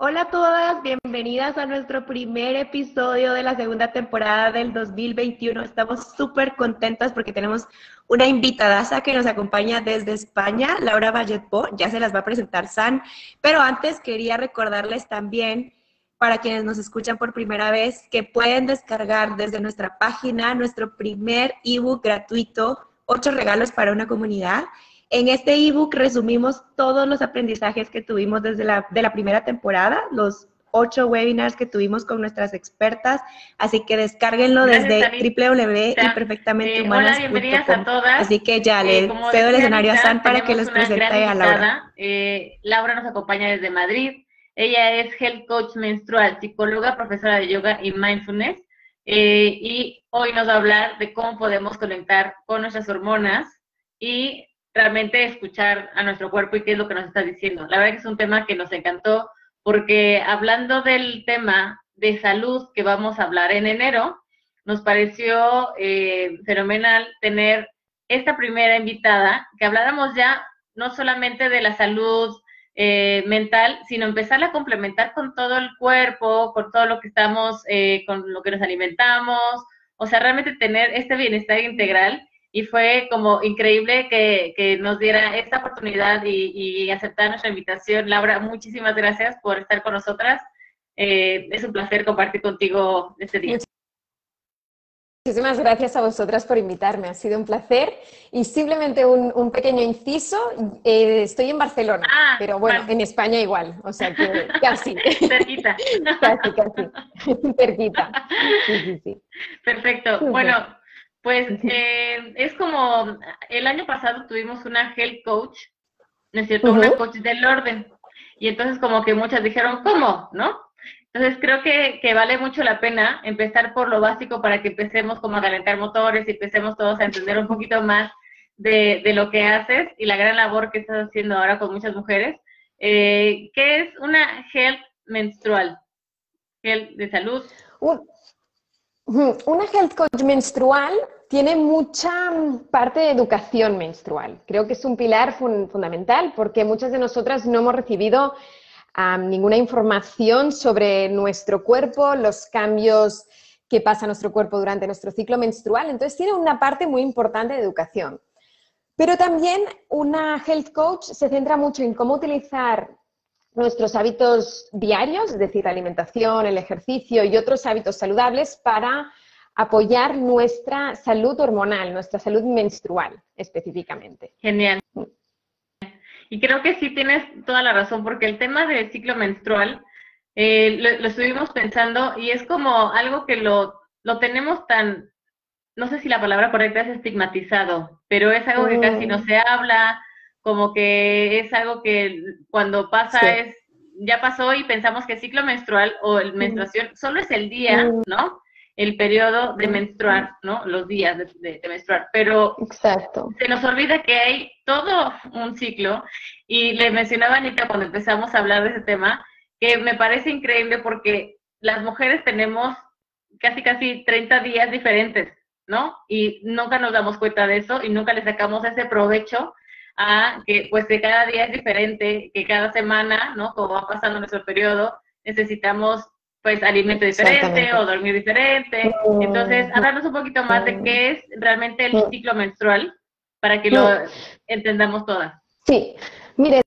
Hola a todas, bienvenidas a nuestro primer episodio de la segunda temporada del 2021. Estamos súper contentas porque tenemos una invitada que nos acompaña desde España, Laura Valletpo. Ya se las va a presentar San, pero antes quería recordarles también para quienes nos escuchan por primera vez que pueden descargar desde nuestra página nuestro primer ebook gratuito, ocho regalos para una comunidad en este ebook resumimos todos los aprendizajes que tuvimos desde la, de la primera temporada, los ocho webinars que tuvimos con nuestras expertas, así que descárguenlo desde www.imperfectamente hola, bienvenidas a todas. Así que ya le eh, cedo el escenario a San para que les presente a Laura. Eh, Laura nos acompaña desde Madrid. Ella es Health Coach Menstrual, psicóloga, profesora de yoga y mindfulness. Eh, y hoy nos va a hablar de cómo podemos conectar con nuestras hormonas y realmente escuchar a nuestro cuerpo y qué es lo que nos está diciendo. La verdad que es un tema que nos encantó porque hablando del tema de salud que vamos a hablar en enero, nos pareció eh, fenomenal tener esta primera invitada, que habláramos ya no solamente de la salud eh, mental, sino empezar a complementar con todo el cuerpo, con todo lo que estamos, eh, con lo que nos alimentamos, o sea, realmente tener este bienestar integral y fue como increíble que, nos diera esta oportunidad y, aceptar nuestra invitación. Laura, muchísimas gracias por estar con nosotras. Eh, es un placer compartir contigo este día. Muchísimas gracias a vosotras por invitarme, ha sido un placer. Y simplemente un, pequeño inciso, eh, estoy en Barcelona, ah, pero bueno, en España igual, o sea que casi. Cerquita. casi, casi. Cerquita. Sí, sí, sí. Perfecto. Bueno, pues eh, es como, el año pasado tuvimos una health coach, ¿no es cierto? Una coach del orden. Y entonces como que muchas dijeron, ¿cómo? ¿No? Entonces creo que, que, vale mucho la pena empezar por lo básico para que empecemos como a calentar motores y empecemos todos a entender un poquito más de, de lo que haces y la gran labor que estás haciendo ahora con muchas mujeres. Eh, ¿Qué es una health menstrual? Health de salud. Una health coach menstrual tiene mucha parte de educación menstrual. Creo que es un pilar fundamental porque muchas de nosotras no hemos recibido ninguna información sobre nuestro cuerpo, los cambios que pasa nuestro cuerpo durante nuestro ciclo menstrual. Entonces tiene una parte muy importante de educación. Pero también una health coach se centra mucho en cómo utilizar nuestros hábitos diarios, es decir, la alimentación, el ejercicio y otros hábitos saludables para apoyar nuestra salud hormonal, nuestra salud menstrual específicamente. Genial. Y creo que sí tienes toda la razón, porque el tema del ciclo menstrual eh, lo, estuvimos pensando y es como algo que lo, lo tenemos tan, no sé si la palabra correcta es estigmatizado, pero es algo que casi no mm. se habla, como que es algo que cuando pasa es, ya pasó y pensamos que el ciclo menstrual o el menstruación solo es el día. ¿no? El periodo de menstruar, ¿no? Los días de, menstruar, pero Exacto. se nos olvida que hay todo un ciclo y le mencionaba Anita cuando empezamos a hablar de ese tema, que me parece increíble porque las mujeres tenemos casi casi 30 días diferentes, ¿no? Y nunca nos damos cuenta de eso y nunca le sacamos ese provecho a que pues que cada día es diferente, que cada semana, ¿no? Como va pasando nuestro periodo, necesitamos pues alimento diferente o dormir diferente. Entonces, hablarnos un poquito más de qué es realmente el ciclo menstrual para que lo entendamos todas. Sí, mire,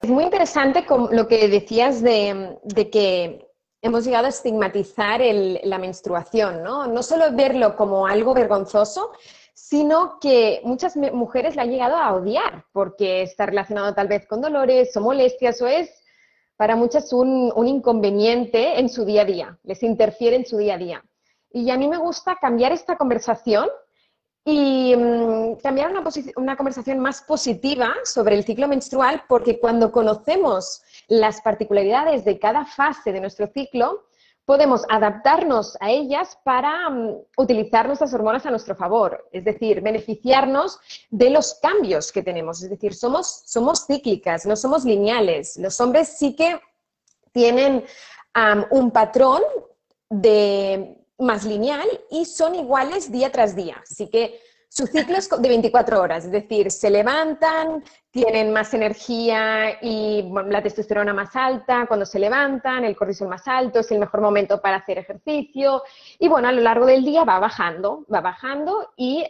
es muy interesante lo que decías de, que hemos llegado a estigmatizar la menstruación, ¿no? No solo verlo como algo vergonzoso, sino que muchas mujeres la han llegado a odiar porque está relacionado tal vez con dolores o molestias o es para muchas un, un inconveniente en su día a día, les interfiere en su día a día. Y a mí me gusta cambiar esta conversación y mm, cambiar una, una, conversación más positiva sobre el ciclo menstrual, porque cuando conocemos las particularidades de cada fase de nuestro ciclo, podemos adaptarnos a ellas para mm, utilizar nuestras hormonas a nuestro favor, es decir, beneficiarnos de los cambios que tenemos. Es decir, somos, somos cíclicas, no somos lineales. Los hombres sí que tienen un patrón de, más lineal y son iguales día tras día. Así que Su ciclo es de 24 horas, es decir, se levantan, tienen más energía y la testosterona más alta cuando se levantan, el cortisol más alto, es el mejor momento para hacer ejercicio y bueno, a lo largo del día va bajando, va bajando y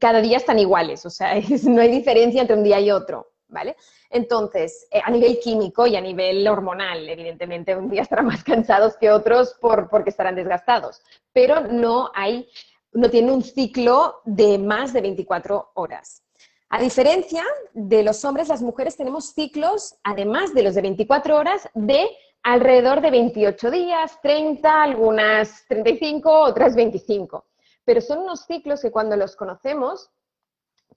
cada día están iguales, o sea, no hay diferencia entre un día y otro, ¿vale? Entonces, eh, a nivel químico y a nivel hormonal, evidentemente, un día estarán más cansados que otros por, porque estarán desgastados, pero no hay, no tiene un ciclo de más de 24 horas. A diferencia de los hombres, las mujeres tenemos ciclos, además de los de 24 horas, de alrededor de 28 días, 30, algunas 35, otras 25. Pero son unos ciclos que cuando los conocemos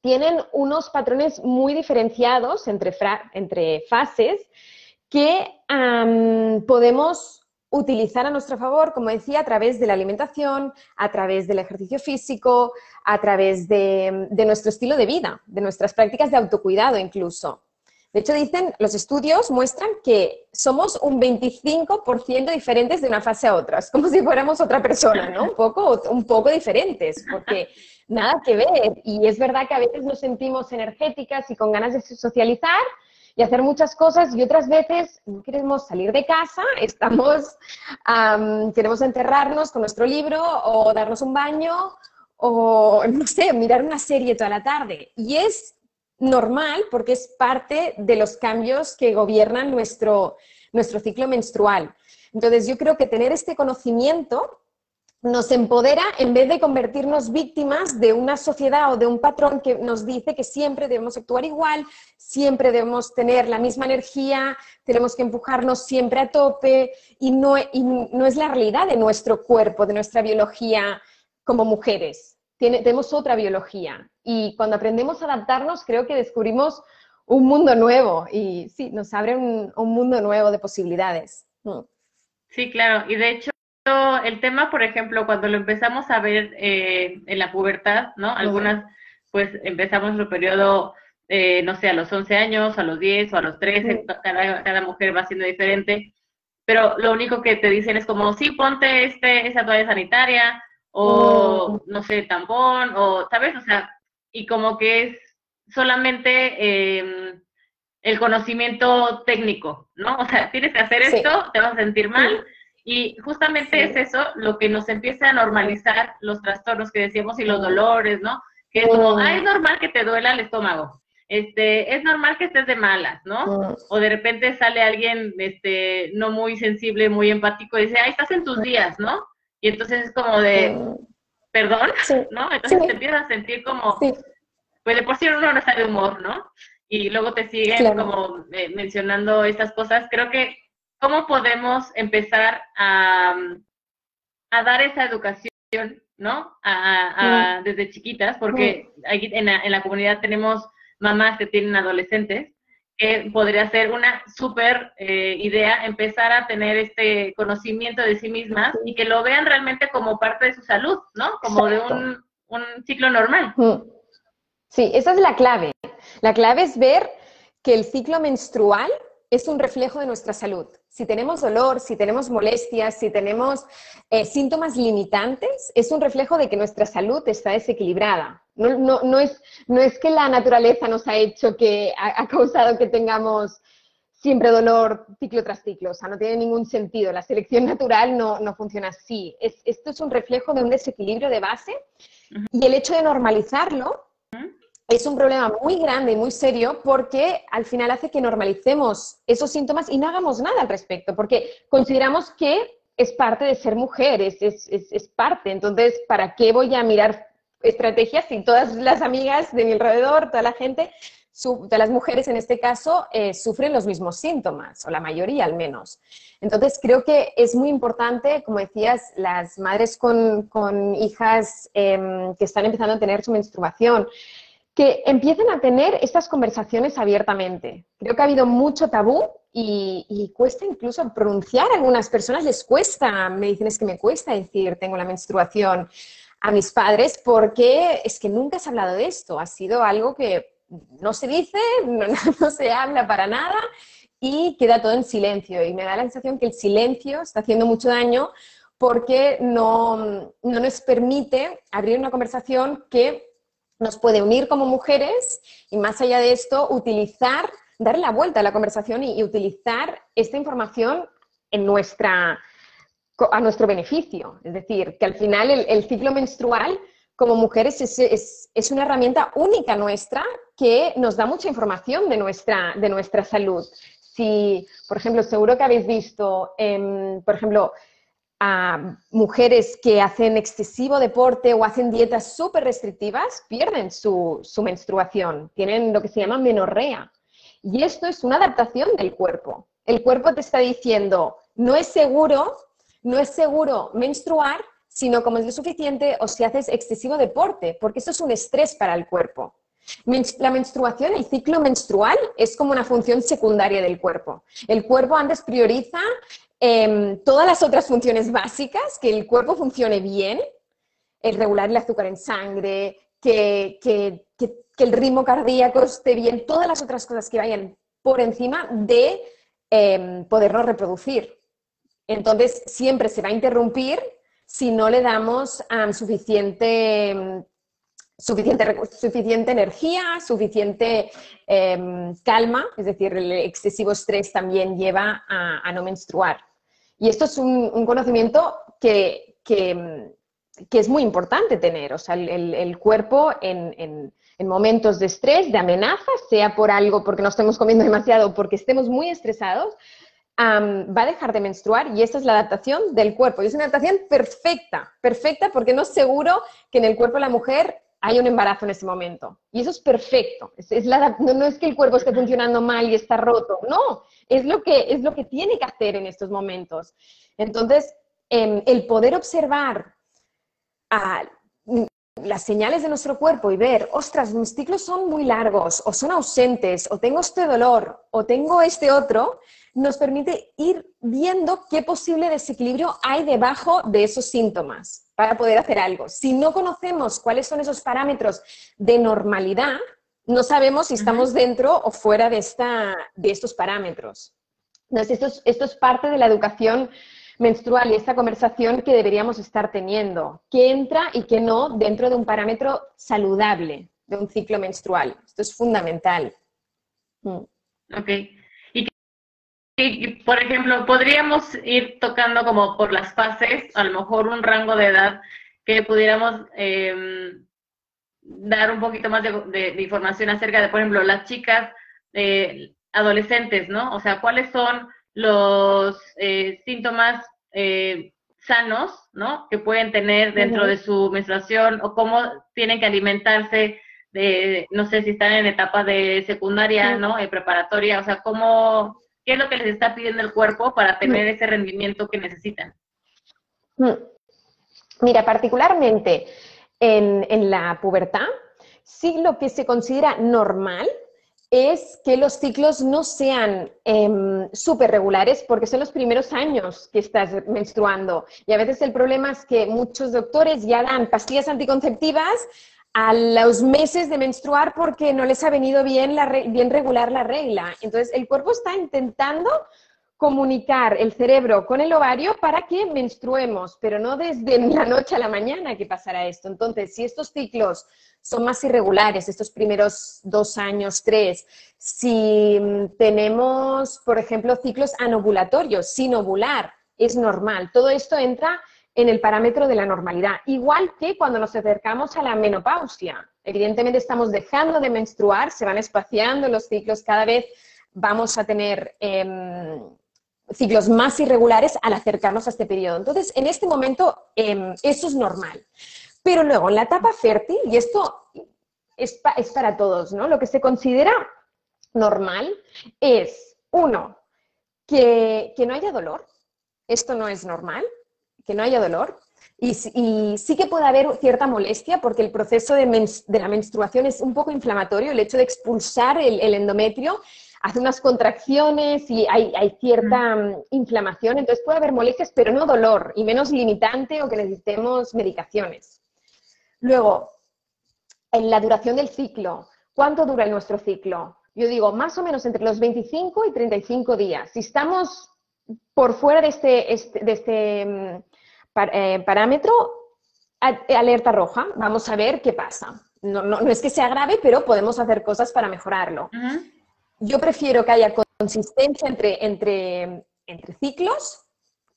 tienen unos patrones muy diferenciados entre, entre fases que podemos utilizar a nuestro favor, como decía, a través de la alimentación, a través del ejercicio físico, a través de, de nuestro estilo de vida, de nuestras prácticas de autocuidado incluso. De hecho, dicen, los estudios muestran que somos un 25% diferentes de una fase a otra. Es como si fuéramos otra persona, ¿no? Un poco, un poco diferentes, porque nada que ver. Y es verdad que a veces nos sentimos energéticas y con ganas de socializar y hacer muchas cosas y otras veces no queremos salir de casa, estamos, queremos enterrarnos con nuestro libro o darnos un baño o, no sé, mirar una serie toda la tarde. Y es normal porque es parte de los cambios que gobiernan nuestro, nuestro ciclo menstrual. Entonces, yo creo que tener este conocimiento nos empodera en vez de convertirnos víctimas de una sociedad o de un patrón que nos dice que siempre debemos actuar igual, siempre debemos tener la misma energía, tenemos que empujarnos siempre a tope y no, no es la realidad de nuestro cuerpo, de nuestra biología como mujeres. tenemos otra biología y cuando aprendemos a adaptarnos creo que descubrimos un mundo nuevo y sí, nos abre un, mundo nuevo de posibilidades. Mm. Sí, claro, y de hecho el tema, por ejemplo, cuando lo empezamos a ver eh, en la pubertad, ¿no? Algunas, pues empezamos el periodo, eh, no sé, a los 11 años, a los 10 o a los 13, cada, mujer va siendo diferente, pero lo único que te dicen es como, sí, ponte este, esa toalla sanitaria, o no sé, tampón, o, ¿sabes? O sea, y como que es solamente em, el conocimiento técnico, ¿no? O sea, tienes que hacer esto, te vas a sentir mal. Y justamente es eso lo que nos empieza a normalizar los trastornos que decíamos y los dolores, ¿no? Que es como, ah, es normal que te duela el estómago. Este, es normal que estés de malas, ¿no? O de repente sale alguien este, no muy sensible, muy empático y dice, ah, estás en tus días, ¿no? Y entonces es como de, perdón, ¿no? Entonces te empiezas a sentir como, pues de por sí uno no está de humor, ¿no? Y luego te siguen como eh, mencionando estas cosas. Creo que ¿cómo podemos empezar a, dar esa educación, ¿no? Desde chiquitas, porque aquí en la, comunidad tenemos mamás que tienen adolescentes, que podría ser una súper eh, idea empezar a tener este conocimiento de sí mismas y que lo vean realmente como parte de su salud, ¿no? Como de un, un ciclo normal. Sí, esa es la clave. La clave es ver que el ciclo menstrual es un reflejo de nuestra salud. Si tenemos dolor, si tenemos molestias, si tenemos eh, síntomas limitantes, es un reflejo de que nuestra salud está desequilibrada. No, es, no es, que la naturaleza nos ha hecho que ha, causado que tengamos siempre dolor ciclo tras ciclo. O sea, no tiene ningún sentido. La selección natural no, funciona así. esto es un reflejo de un desequilibrio de base y el hecho de normalizarlo es un problema muy grande y muy serio porque al final hace que normalicemos esos síntomas y no hagamos nada al respecto, porque consideramos que es parte de ser mujer, es, parte. Entonces, ¿para qué voy a mirar estrategias si todas las amigas de mi alrededor, toda la gente, todas las mujeres en este caso, eh, sufren los mismos síntomas, o la mayoría al menos? Entonces, creo que es muy importante, como decías, las madres con, hijas em, que están empezando a tener su menstruación, que empiecen a tener estas conversaciones abiertamente. Creo que ha habido mucho tabú y, cuesta incluso pronunciar. A algunas personas les cuesta, me dicen es que me cuesta decir tengo la menstruación a mis padres porque es que nunca se ha hablado de esto. Ha sido algo que no se dice, no, no se habla para nada y queda todo en silencio. Y me da la sensación que el silencio está haciendo mucho daño porque no, no nos permite abrir una conversación que nos puede unir como mujeres y más allá de esto, utilizar, darle la vuelta a la conversación y, utilizar esta información en nuestra, a nuestro beneficio. Es decir, que al final el, ciclo menstrual como mujeres es, es, una herramienta única nuestra que nos da mucha información de nuestra, de nuestra salud. Si, por ejemplo, seguro que habéis visto, por ejemplo, a mujeres que hacen excesivo deporte o hacen dietas súper restrictivas, pierden su, menstruación, tienen lo que se llama menorrea. Y esto es una adaptación del cuerpo. El cuerpo te está diciendo, no es seguro, no es seguro menstruar, sino como es lo suficiente o si haces excesivo deporte, porque eso es un estrés para el cuerpo. La menstruación, el ciclo menstrual, es como una función secundaria del cuerpo. El cuerpo antes prioriza Em, todas las otras funciones básicas, que el cuerpo funcione bien, el regular el azúcar en sangre, que, el ritmo cardíaco esté bien, todas las otras cosas que vayan por encima de eh, podernos reproducir. Entonces, siempre se va a interrumpir si no le damos suficiente, suficiente, suficiente, energía, suficiente calma, es decir, el excesivo estrés también lleva a no menstruar. Y esto es un, conocimiento que, es muy importante tener. O sea, el, cuerpo en, momentos de estrés, de amenaza, sea por algo, porque no estemos comiendo demasiado, porque estemos muy estresados, va a dejar de menstruar y esta es la adaptación del cuerpo. Y es una adaptación perfecta, perfecta porque no es seguro que en el cuerpo de la mujer hay un embarazo en ese momento. Y eso es perfecto. No, es que el cuerpo esté funcionando mal y está roto, no, es lo que, es lo que tiene que hacer en estos momentos. Entonces, em, el poder observar las señales de nuestro cuerpo y ver, ostras, mis ciclos son muy largos, o son ausentes, o tengo este dolor, o tengo este otro, nos permite ir viendo qué posible desequilibrio hay debajo de esos síntomas para poder hacer algo. Si no conocemos cuáles son esos parámetros de normalidad, no sabemos si estamos dentro o fuera de, esta, de estos parámetros. Entonces, esto es, esto es parte de la educación menstrual y esta conversación que deberíamos estar teniendo. ¿Qué entra y qué no dentro de un parámetro saludable de un ciclo menstrual? Esto es fundamental. Mm. Ok. Y, por ejemplo, podríamos ir tocando como por las fases, a lo mejor un rango de edad que pudiéramos em, dar un poquito más de, información acerca de, por ejemplo, las chicas eh, adolescentes, ¿no? O sea, ¿cuáles son los eh, síntomas eh, sanos, ¿no? Que pueden tener dentro de su menstruación o cómo tienen que alimentarse de, no sé si están en etapa de secundaria, ¿no? preparatoria, o sea, cómo, qué es lo que les está pidiendo el cuerpo para tener ese rendimiento que necesitan. Mira, particularmente en, en la pubertad, sí lo que se considera normal es que los ciclos no sean eh, súper regulares porque son los primeros años que estás menstruando. Y a veces el problema es que muchos doctores ya dan pastillas anticonceptivas a los meses de menstruar porque no les ha venido bien, bien regular la regla. Entonces el cuerpo está intentando comunicar el cerebro con el ovario para que menstruemos, pero no desde la noche a la mañana que pasará esto. Entonces, si estos ciclos son más irregulares, estos primeros dos años, tres, si tenemos, por ejemplo, ciclos anovulatorios, sin ovular, es normal. Todo esto entra en el parámetro de la normalidad, igual que cuando nos acercamos a la menopausia. Evidentemente estamos dejando de menstruar, se van espaciando los ciclos, cada vez vamos a tener em, ciclos más irregulares al acercarnos a este periodo. Entonces, en este momento, eh, eso es normal. Pero luego, en la etapa fértil, y esto es, para todos, ¿no? Lo que se considera normal es, uno, que, no haya dolor. Esto no es normal, que no haya dolor. Y, sí que puede haber cierta molestia porque el proceso de, la menstruación es un poco inflamatorio, el hecho de expulsar el endometrio hace unas contracciones y hay, cierta mm, inflamación, entonces puede haber molestias, pero no dolor y menos limitante o que necesitemos medicaciones. Luego, en la duración del ciclo, ¿cuánto dura nuestro ciclo? Yo digo, más o menos entre los 25 y 35 días. Si estamos por fuera de este, este de este eh, parámetro, alerta roja, vamos a ver qué pasa. No, no, es que sea grave, pero podemos hacer cosas para mejorarlo. Yo prefiero que haya consistencia entre, entre, entre ciclos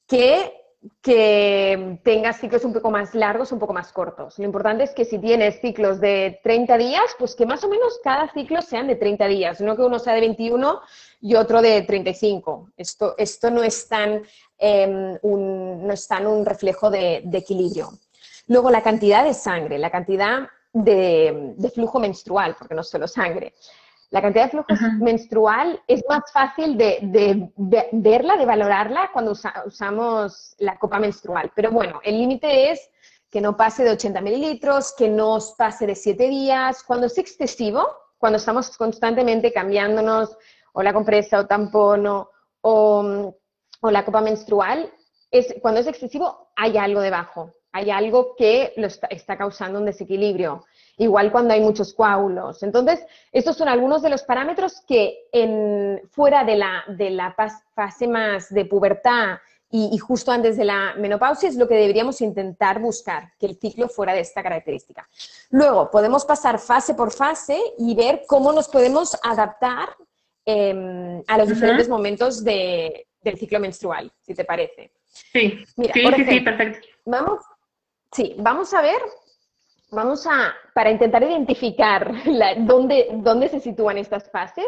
que que tengas ciclos un poco más largos, un poco más cortos. Lo importante es que si tienes ciclos de 30 días, pues que más o menos cada ciclo sean de 30 días, no que uno sea de 21 y otro de 35. Esto, esto no, es tan, em, un, no es tan un reflejo de, equilibrio. Luego la cantidad de sangre, la cantidad de, de flujo menstrual, porque no solo sangre. La cantidad de flujo menstrual es más fácil de, verla, de valorarla cuando usamos la copa menstrual. Pero bueno, el límite es que no pase de 80 mililitros, que no pase de 7 días. Cuando es excesivo, cuando estamos constantemente cambiándonos o la compresa o tampón o, o, la copa menstrual, es, cuando es excesivo hay algo debajo, hay algo que lo está causando un desequilibrio igual cuando hay muchos coágulos. Entonces, estos son algunos de los parámetros que en, fuera de la, de la fase más de pubertad y, justo antes de la menopausia es lo que deberíamos intentar buscar, que el ciclo fuera de esta característica. Luego, podemos pasar fase por fase y ver cómo nos podemos adaptar em, a los diferentes momentos del ciclo menstrual, si te parece. Sí, sí, sí, perfecto. Vamos, sí, vamos a ver vamos a, para intentar identificar dónde, dónde se sitúan estas fases,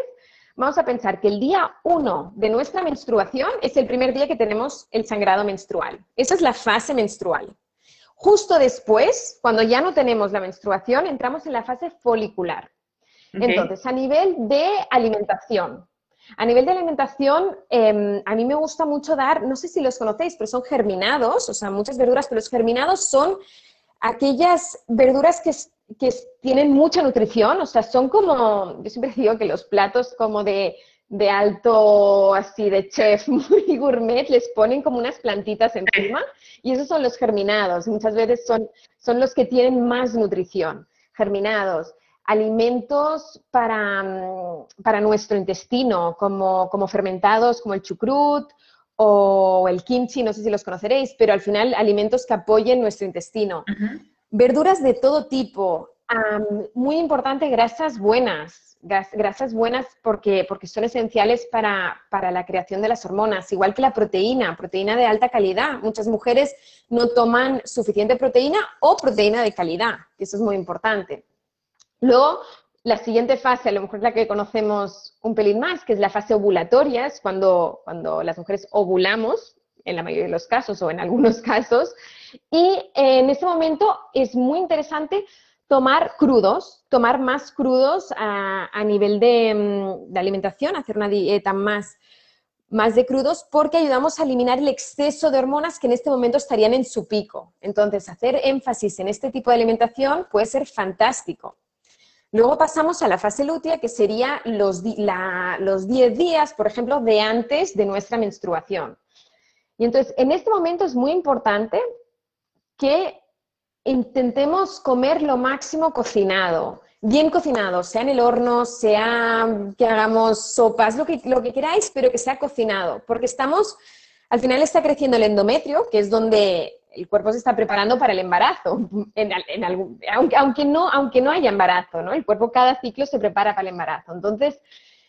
vamos a pensar que el día 1 de nuestra menstruación es el primer día que tenemos el sangrado menstrual. Esa es la fase menstrual. Justo después, cuando ya no tenemos la menstruación, entramos en la fase folicular. Entonces, a nivel de alimentación, a nivel de alimentación, em, a mí me gusta mucho dar, no sé si los conocéis, pero son germinados, o sea, muchas verduras, pero los germinados son aquellas verduras que, tienen mucha nutrición, o sea, son como, yo siempre digo que los platos como de, alto, así de chef, muy gourmet, les ponen como unas plantitas encima y esos son los germinados, muchas veces son, son los que tienen más nutrición, germinados. Alimentos para, para nuestro intestino, como, como fermentados, como el chucrut o el kimchi, no sé si los conoceréis, pero al final alimentos que apoyen nuestro intestino. Verduras de todo tipo, muy importante, grasas buenas, grasas buenas porque, porque son esenciales para, para, la creación de las hormonas, igual que la proteína, proteína de alta calidad. Muchas mujeres no toman suficiente proteína o proteína de calidad, que eso es muy importante. Luego, la siguiente fase, a lo mejor es la que conocemos un pelín más, que es la fase ovulatoria, es cuando, cuando las mujeres ovulamos, en la mayoría de los casos o en algunos casos, y en ese momento es muy interesante tomar crudos, tomar más crudos a, nivel mm, de, alimentación, hacer una dieta más, más de crudos, porque ayudamos a eliminar el exceso de hormonas que en este momento estarían en su pico. Entonces, hacer énfasis en este tipo de alimentación puede ser fantástico. Luego pasamos a la fase lútea, que sería los, 10 días, por ejemplo, de antes de nuestra menstruación. Y entonces, en este momento es muy importante que intentemos comer lo máximo cocinado, bien cocinado, sea en el horno, sea que hagamos sopas, lo que, lo que queráis, pero que sea cocinado, porque estamos, al final está creciendo el endometrio, que es donde el cuerpo se está preparando para el embarazo, aunque, no, haya embarazo, ¿no? El cuerpo cada ciclo se prepara para el embarazo. Entonces,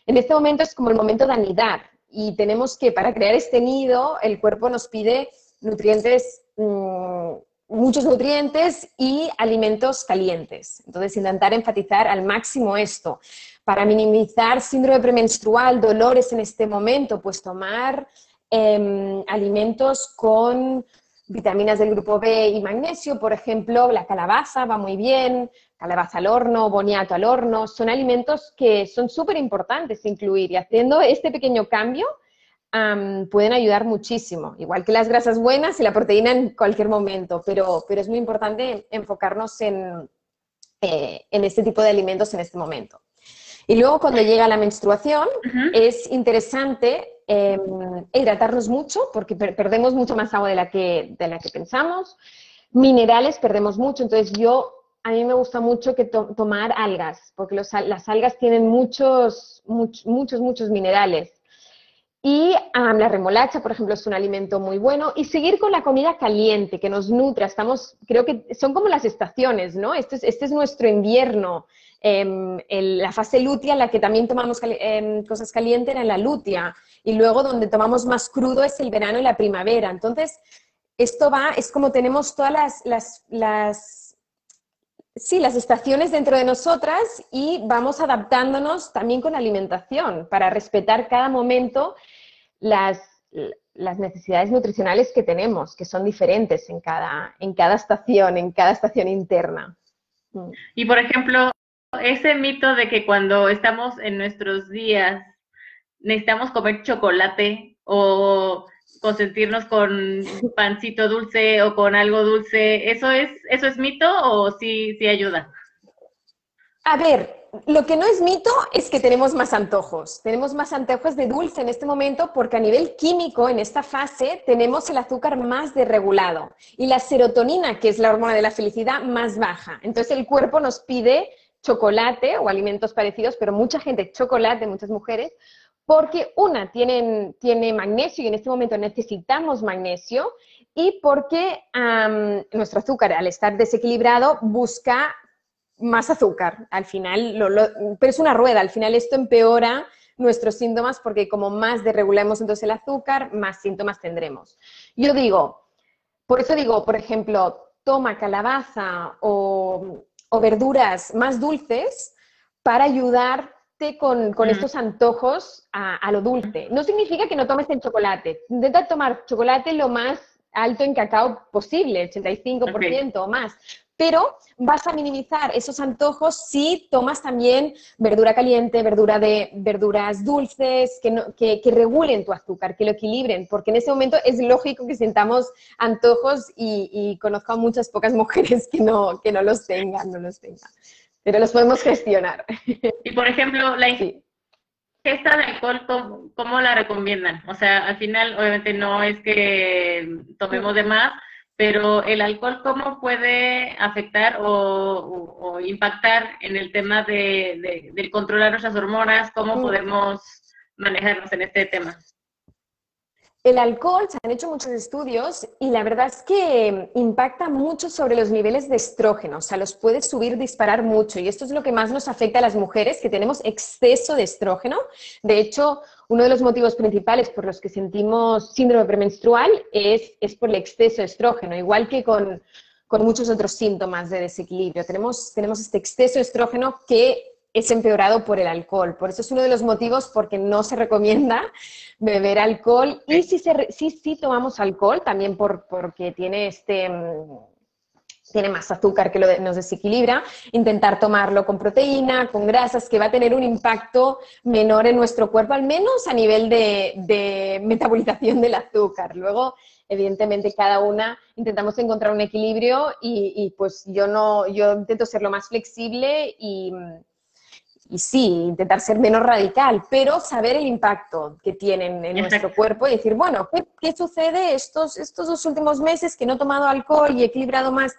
en este momento es como el momento de anidar y tenemos que, para crear este nido, el cuerpo nos pide nutrientes, mm, muchos nutrientes y alimentos calientes. Entonces, intentar enfatizar al máximo esto. Para minimizar síndrome premenstrual, dolores en este momento, pues tomar em, alimentos con vitaminas del grupo B y magnesio, por ejemplo, la calabaza va muy bien, calabaza al horno, boniato al horno, son alimentos que son súper importantes incluir y haciendo este pequeño cambio pueden ayudar muchísimo, igual que las grasas buenas y la proteína en cualquier momento, pero, pero es muy importante enfocarnos en, eh, en este tipo de alimentos en este momento. Y luego cuando llega la menstruación, es interesante eh, hidratarnos mucho, porque perdemos mucho más agua de la, que, de la que pensamos. Minerales perdemos mucho, entonces yo, a mí me gusta mucho que tomar algas, porque las algas tienen muchos, muchos, muchos, minerales. Y la remolacha, por ejemplo, es un alimento muy bueno. Y seguir con la comida caliente, que nos nutra. Estamos, creo que son como las estaciones, ¿no? Este es, este es nuestro invierno. Em, la fase lútea, en la que también tomamos em, cosas calientes, era la lútea. Y luego donde tomamos más crudo es el verano y la primavera. Entonces, esto va, es como tenemos todas las, las, las, sí, las estaciones dentro de nosotras y vamos adaptándonos también con la alimentación para respetar cada momento las, las necesidades nutricionales que tenemos, que son diferentes en cada, en cada estación, en cada estación interna. Mm. Y por ejemplo, ese mito de que cuando estamos en nuestros días necesitamos comer chocolate o consentirnos con pancito dulce o con algo dulce, ¿eso es, eso es mito o sí, sí ayuda? A ver, lo que no es mito es que tenemos más antojos. Tenemos más antojos de dulce en este momento porque a nivel químico, en esta fase, tenemos el azúcar más desregulado y la serotonina, que es la hormona de la felicidad, más baja. Entonces el cuerpo nos pide chocolate o alimentos parecidos, pero mucha gente chocolate, muchas mujeres, porque una, tiene magnesio y en este momento necesitamos magnesio, y porque nuestro azúcar, al estar desequilibrado, busca más azúcar. Al final, pero es una rueda, al final esto empeora nuestros síntomas porque como más desregulamos entonces el azúcar, más síntomas tendremos. Yo digo, por eso digo, por ejemplo, toma calabaza o, o verduras más dulces para ayudar con, estos antojos a, lo dulce. No significa que no tomes el chocolate. Intenta tomar chocolate lo más alto en cacao posible, 85% o más. Pero vas a minimizar esos antojos si tomas también verdura caliente, verdura de, verduras dulces, que, que, regulen tu azúcar, que lo equilibren, porque en ese momento es lógico que sintamos antojos y, conozco a muchas pocas mujeres que no, que no los tengan, no los tengan pero los podemos gestionar. Y por ejemplo, la ingesta de alcohol, ¿cómo, la recomiendan? O sea, al final, obviamente no es que tomemos de más, pero el alcohol, ¿cómo puede afectar o, impactar en el tema de, de, controlar nuestras hormonas? ¿Cómo podemos manejarnos en este tema? El alcohol, se han hecho muchos estudios y la verdad es que impacta mucho sobre los niveles de estrógeno, o sea, los puede subir, disparar mucho y esto es lo que más nos afecta a las mujeres, que tenemos exceso de estrógeno. De hecho, uno de los motivos principales por los que sentimos síndrome premenstrual es, es por el exceso de estrógeno, igual que con, con muchos otros síntomas de desequilibrio. Tenemos, tenemos este exceso de estrógeno que es empeorado por el alcohol. Por eso es uno de los motivos porque no se recomienda beber alcohol. Y si sí, sí tomamos alcohol, también por, porque tiene este mm, tiene más azúcar que lo nos desequilibra, intentar tomarlo con proteína, con grasas, que va a tener un impacto menor en nuestro cuerpo, al menos a nivel de, metabolización del azúcar. Luego, evidentemente, cada una intentamos encontrar un equilibrio y, y pues yo no, yo intento ser lo más flexible y, y sí, intentar ser menos radical, pero saber el impacto que tienen en nuestro cuerpo y decir, bueno, ¿qué, sucede estos, estos dos últimos meses que no he tomado alcohol y he equilibrado más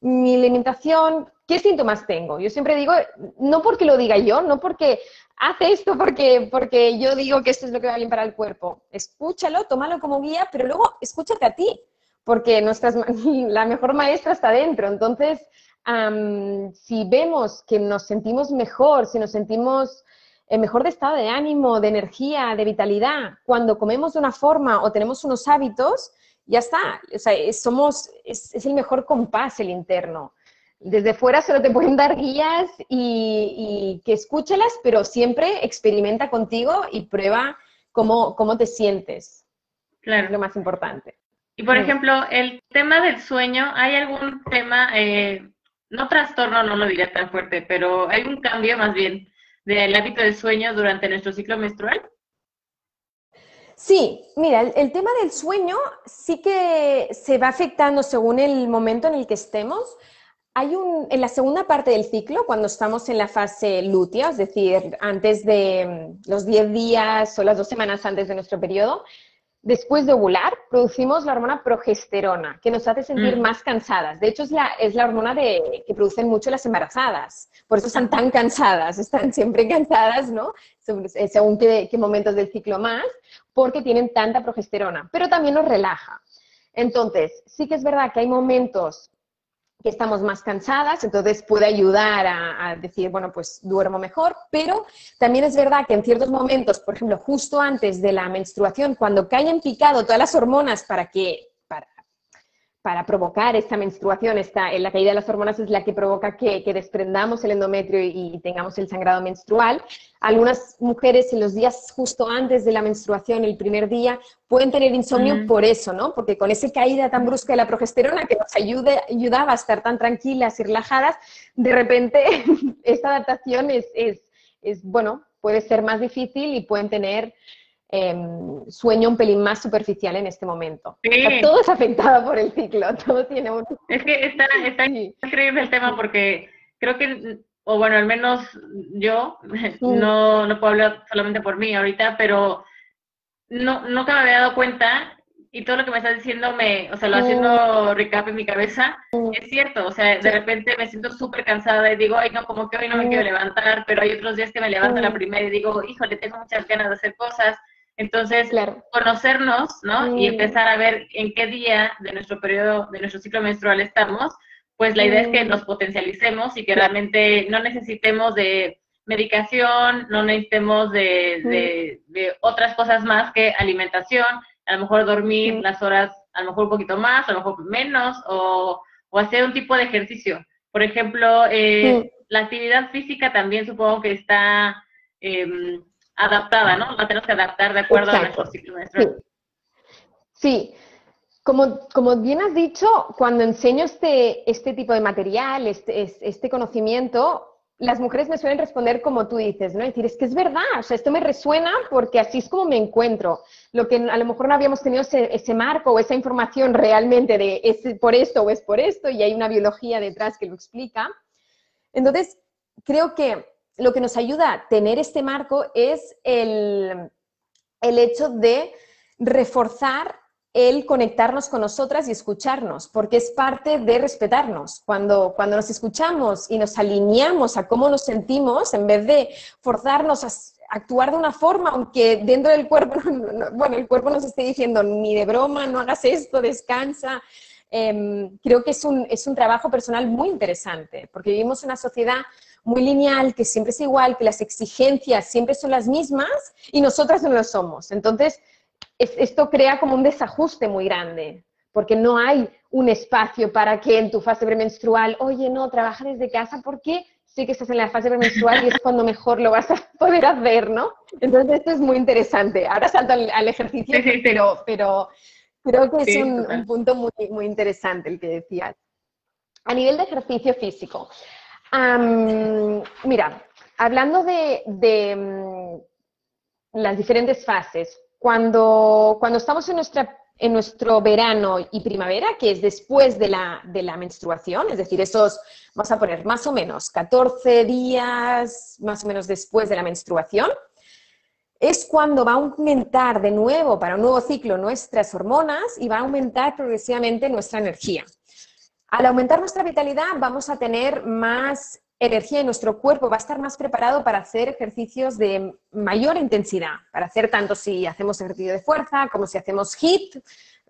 mi alimentación? ¿Qué síntomas tengo? Yo siempre digo, no porque lo diga yo, no porque hace esto porque, porque yo digo que esto es lo que va bien para el cuerpo. Escúchalo, tómalo como guía, pero luego escúchate a ti, porque nuestras, la mejor maestra está dentro. Entonces, si vemos que nos sentimos mejor, si nos sentimos en mejor de estado de ánimo, de energía, de vitalidad, cuando comemos de una forma o tenemos unos hábitos, ya está. O sea, somos, es, el mejor compás el interno. Desde fuera solo te pueden dar guías y, que escúchelas, pero siempre experimenta contigo y prueba cómo, cómo te sientes. Claro. Es lo más importante. Y por ejemplo, el tema del sueño, ¿hay algún tema eh, no trastorno, no lo diría tan fuerte, pero hay un cambio más bien del hábito del sueño durante nuestro ciclo menstrual. Sí, mira, el, tema del sueño sí que se va afectando según el momento en el que estemos. Hay un, en la segunda parte del ciclo, cuando estamos en la fase lútea, es decir, antes de mm, los 10 días o las dos semanas antes de nuestro periodo, después de ovular, producimos la hormona progesterona, que nos hace sentir mm. más cansadas. De hecho, es la, es la hormona de, que producen mucho las embarazadas. Por eso están tan cansadas, están siempre cansadas, ¿no? Eh, según qué, qué momentos del ciclo más, porque tienen tanta progesterona. Pero también nos relaja. Entonces, sí que es verdad que hay momentos que estamos más cansadas, entonces puede ayudar a, decir, bueno, pues duermo mejor, pero también es verdad que en ciertos momentos, por ejemplo, justo antes de la menstruación, cuando caen picado todas las hormonas para que para provocar esta menstruación, esta, la caída de las hormonas es la que provoca que, desprendamos el endometrio y, tengamos el sangrado menstrual. Algunas mujeres en los días justo antes de la menstruación, el primer día, pueden tener insomnio por eso, ¿no? Porque con esa caída tan brusca de la progesterona que nos ayude, ayudaba a estar tan tranquilas y relajadas, de repente esta adaptación es, es, bueno, puede ser más difícil y pueden tener Em, sueño un pelín más superficial en este momento. todo es afectado por el ciclo, todo tiene un... Es que está, está increíble el tema porque creo que, o bueno, al menos yo, no, no puedo hablar solamente por mí ahorita, pero no, nunca me había dado cuenta y todo lo que me estás diciendo, me, o sea, lo haciendo recap en mi cabeza, es cierto, o sea, de repente me siento súper cansada y digo, ay, no, como que hoy no me quiero levantar, pero hay otros días que me levanto la primera y digo, híjole, tengo muchas ganas de hacer cosas, entonces, conocernos, ¿no? Y empezar a ver en qué día de nuestro periodo, de nuestro ciclo menstrual estamos, pues la idea es que nos potencialicemos y que realmente no necesitemos de medicación, no necesitemos de, otras cosas más que alimentación, a lo mejor dormir las horas, a lo mejor un poquito más, a lo mejor menos, o, hacer un tipo de ejercicio. Por ejemplo, eh, la actividad física también supongo que está... Eh, adaptada, ¿no? La tenemos que adaptar de acuerdo a nuestro ciclo menstrual. Sí. Como, como, bien has dicho, cuando enseño este, este tipo de material, este, este, conocimiento, las mujeres me suelen responder como tú dices, ¿no? Es decir, es que es verdad, o sea, esto me resuena porque así es como me encuentro. Lo que a lo mejor no habíamos tenido ese, ese marco o esa información realmente de es por esto o es por esto y hay una biología detrás que lo explica. Entonces, creo que lo que nos ayuda a tener este marco es el, hecho de reforzar el conectarnos con nosotras y escucharnos, porque es parte de respetarnos. Cuando, cuando nos escuchamos y nos alineamos a cómo nos sentimos, en vez de forzarnos a actuar de una forma, aunque dentro del cuerpo, bueno, el cuerpo nos esté diciendo, ni de broma, no hagas esto, descansa. Em, creo que es un, es un trabajo personal muy interesante, porque vivimos una sociedad muy lineal, que siempre es igual, que las exigencias siempre son las mismas y nosotras no lo somos. Entonces, esto crea como un desajuste muy grande, porque no hay un espacio para que en tu fase premenstrual, oye, no, trabaja desde casa porque sé que estás en la fase premenstrual y es cuando mejor lo vas a poder hacer, ¿no? Entonces, esto es muy interesante. Ahora salto al, ejercicio, pero, pero creo que es un, un, punto muy, muy interesante el que decías. A nivel de ejercicio físico, mira, hablando de, mm, las diferentes fases, cuando, cuando estamos en, nuestra, en nuestro verano y primavera, que es después de la, de la menstruación, es decir, esos, vamos a poner más o menos 14 días más o menos después de la menstruación, es cuando va a aumentar de nuevo para un nuevo ciclo nuestras hormonas y va a aumentar progresivamente nuestra energía. Al aumentar nuestra vitalidad vamos a tener más energía en nuestro cuerpo, va a estar más preparado para hacer ejercicios de mayor intensidad, para hacer tanto si hacemos ejercicio de fuerza como si hacemos HIIT,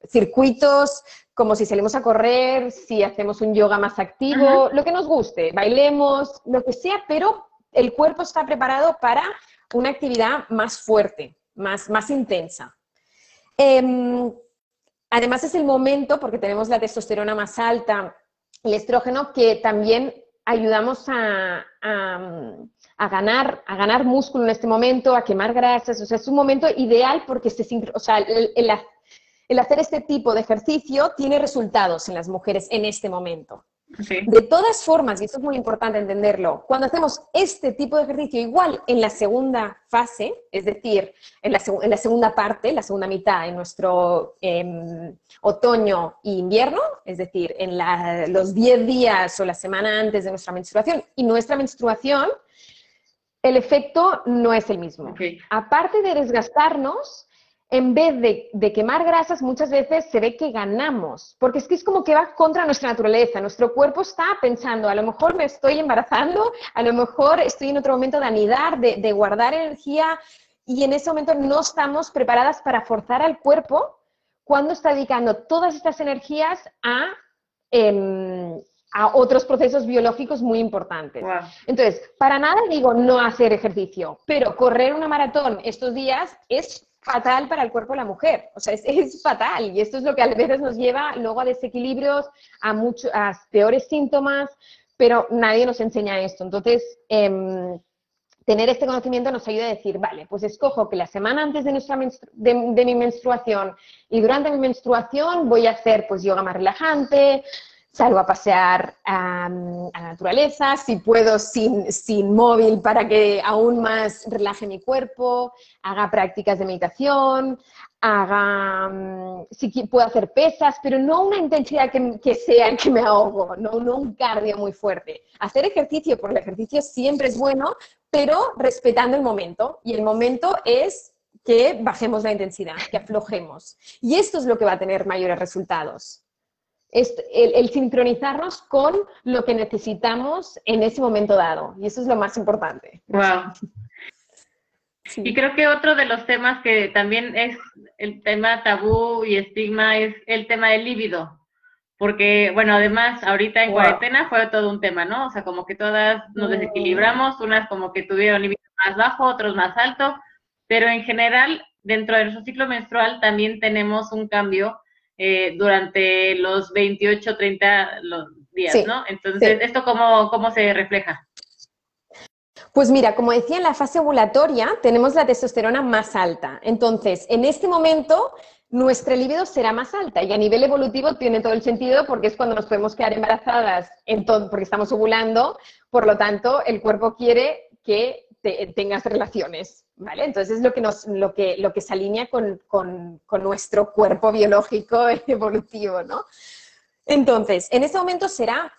circuitos, como si salimos a correr, si hacemos un yoga más activo, lo que nos guste, bailemos, lo que sea, pero el cuerpo está preparado para una actividad más fuerte, más, más intensa. Em, Además es el momento, porque tenemos la testosterona más alta, el estrógeno, que también ayudamos a, ganar, a ganar músculo en este momento, a quemar grasas. O sea, es un momento ideal porque se, o sea, el, hacer este tipo de ejercicio tiene resultados en las mujeres en este momento. De todas formas, y esto es muy importante entenderlo, cuando hacemos este tipo de ejercicio igual en la segunda fase, es decir, en la, segunda parte, la segunda mitad, en nuestro em, otoño e invierno, es decir, en los 10 días o la semana antes de nuestra menstruación y nuestra menstruación, el efecto no es el mismo. Aparte de desgastarnos, en vez de, quemar grasas, muchas veces se ve que ganamos, porque es que es como que va contra nuestra naturaleza. Nuestro cuerpo está pensando, a lo mejor me estoy embarazando, a lo mejor estoy en otro momento de anidar, de, guardar energía, y en ese momento no estamos preparadas para forzar al cuerpo cuando está dedicando todas estas energías a, em, a otros procesos biológicos muy importantes. Entonces, para nada digo no hacer ejercicio, pero correr una maratón estos días es fatal para el cuerpo de la mujer. O sea, es, fatal. Y esto es lo que a veces nos lleva luego a desequilibrios, a, mucho, a peores síntomas, pero nadie nos enseña esto. Entonces, em, tener este conocimiento nos ayuda a decir, vale, pues escojo que la semana antes de, nuestra de, mi menstruación y durante mi menstruación voy a hacer pues yoga más relajante, salgo a pasear a la naturaleza, si puedo sin, sin, móvil para que aún más relaje mi cuerpo, haga prácticas de meditación, haga, mm, si puedo hacer pesas, pero no una intensidad que, que sea que me ahogo, no, no un cardio muy fuerte. Hacer ejercicio, porque el ejercicio siempre es bueno, pero respetando el momento. Y el momento es que bajemos la intensidad, que aflojemos. Y esto es lo que va a tener mayores resultados el, sincronizarnos con lo que necesitamos en ese momento dado. Y eso es lo más importante. Wow. Y creo que otro de los temas que también es el tema tabú y estigma es el tema del líbido. Porque, bueno, además, ahorita en cuarentena fue todo un tema, ¿no? O sea, como que todas nos desequilibramos, unas como que tuvieron líbido más bajo, otros más alto, pero en general, dentro de nuestro ciclo menstrual también tenemos un cambio eh, durante los 28, 30 los días, ¿no? Entonces, ¿esto cómo, cómo se refleja? Pues mira, como decía, en la fase ovulatoria tenemos la testosterona más alta. Entonces, en este momento, nuestra libido será más alta y a nivel evolutivo tiene todo el sentido porque es cuando nos podemos quedar embarazadas en porque estamos ovulando. Por lo tanto, el cuerpo quiere que tengas relaciones, ¿vale? Entonces es lo que, nos, lo que, lo que se alinea con, con, con nuestro cuerpo biológico evolutivo, ¿no? Entonces, en este momento será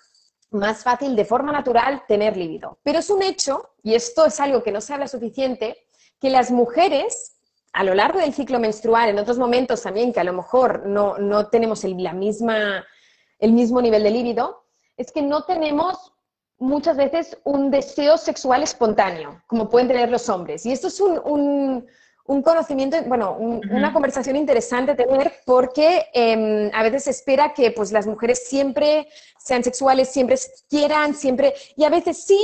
más fácil de forma natural tener líbido. Pero es un hecho, y esto es algo que no se habla suficiente, que las mujeres a lo largo del ciclo menstrual, en otros momentos también que a lo mejor no, no tenemos el, la misma, el mismo nivel de líbido, es que no tenemos muchas veces un deseo sexual espontáneo, como pueden tener los hombres. Y esto es un, conocimiento, bueno, una conversación interesante tener porque em, a veces se espera que pues, las mujeres siempre sean sexuales, siempre quieran, siempre, y a veces sí,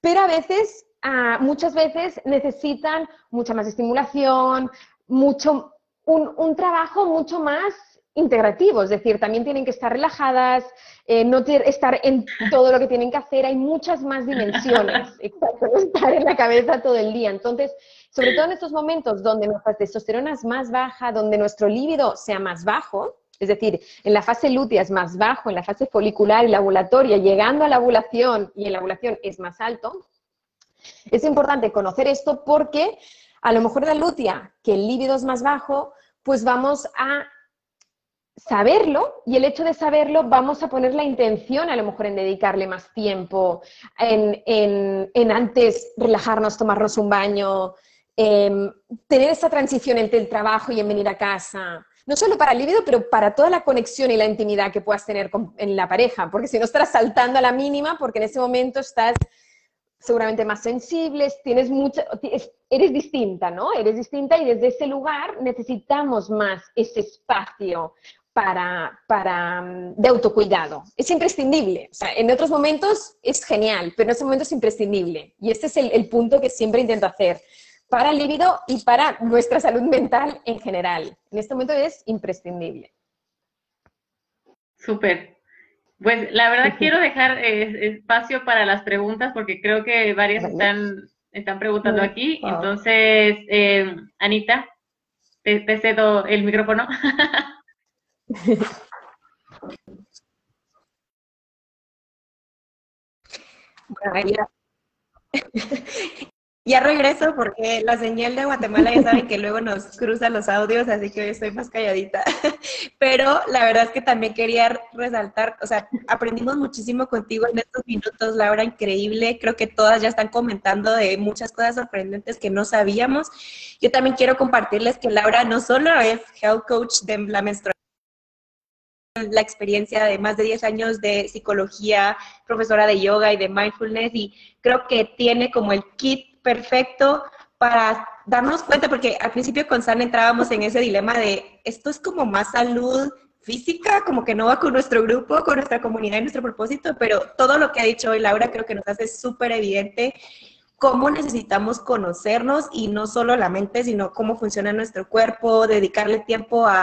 pero a veces, ah, muchas veces necesitan mucha más estimulación, mucho, un trabajo mucho más integrativo, es decir, también tienen que estar relajadas, eh, no estar en todo lo que tienen que hacer, hay muchas más dimensiones, exacto, estar en la cabeza todo el día. Entonces, sobre todo en estos momentos donde nuestra testosterona es más baja, donde nuestro líbido sea más bajo, es decir, en la fase lútea es más bajo, en la fase folicular y la ovulatoria, llegando a la ovulación y en la ovulación es más alto, es importante conocer esto porque a lo mejor en la lútea, que el líbido es más bajo, pues vamos a saberlo y el hecho de saberlo vamos a poner la intención a lo mejor en dedicarle más tiempo, en, antes relajarnos, tomarnos un baño, em, tener esa transición entre el trabajo y en venir a casa. No solo para el libido, pero para toda la conexión y la intimidad que puedas tener en la pareja, porque si no estás saltando a la mínima, porque en ese momento estás seguramente más sensibles, tienes mucha, eres distinta, ¿no? Eres distinta y desde ese lugar necesitamos más ese espacio para, para, de autocuidado. Es imprescindible. O sea, en otros momentos es genial, pero en ese momento es imprescindible. Y este es el, punto que siempre intento hacer para el líbido y para nuestra salud mental en general. En este momento es imprescindible. Súper. Pues la verdad quiero dejar eh, espacio para las preguntas porque creo que varias están, están preguntando aquí. Entonces, eh, Anita, te cedo el micrófono. Ya regreso porque la señal de Guatemala ya saben que luego nos cruza los audios, así que hoy estoy más calladita. Pero la verdad es que también quería resaltar, o sea, aprendimos muchísimo contigo en estos minutos, Laura, increíble. Creo que todas ya están comentando de muchas cosas sorprendentes que no sabíamos. Yo también quiero compartirles que Laura no solo es health coach de la menstruación, la experiencia de más de 10 años de psicología, profesora de yoga y de mindfulness y creo que tiene como el kit perfecto para darnos cuenta, porque al principio con San entrábamos en ese dilema de esto es como más salud física, como que no va con nuestro grupo, con nuestra comunidad y nuestro propósito, pero todo lo que ha dicho hoy Laura creo que nos hace súper evidente cómo necesitamos conocernos y no solo la mente, sino cómo funciona nuestro cuerpo, dedicarle tiempo a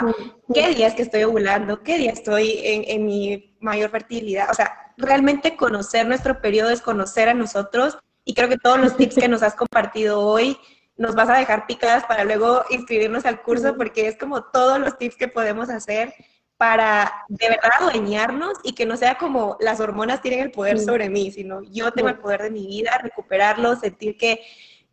qué días que estoy ovulando, qué día estoy en, en mi mayor fertilidad. O sea, realmente conocer nuestro periodo es conocer a nosotros y creo que todos los tips que nos has compartido hoy nos vas a dejar picadas para luego inscribirnos al curso porque es como todos los tips que podemos hacer para de verdad adueñarnos y que no sea como las hormonas tienen el poder sobre mí, sino yo tengo el poder de mi vida, recuperarlo, sentir que,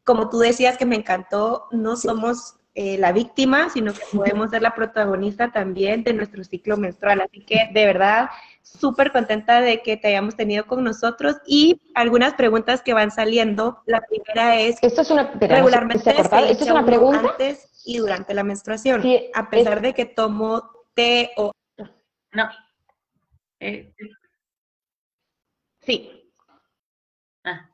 como tú decías que me encantó, no somos eh, la víctima, sino que podemos ser la protagonista también de nuestro ciclo menstrual. Así que de verdad, súper contenta de que te hayamos tenido con nosotros y algunas preguntas que van saliendo. La primera es, esto es una, regularmente ¿Esto es una pregunta? antes y durante la menstruación, a pesar de que tomo té o... No. Eh, sí. ah.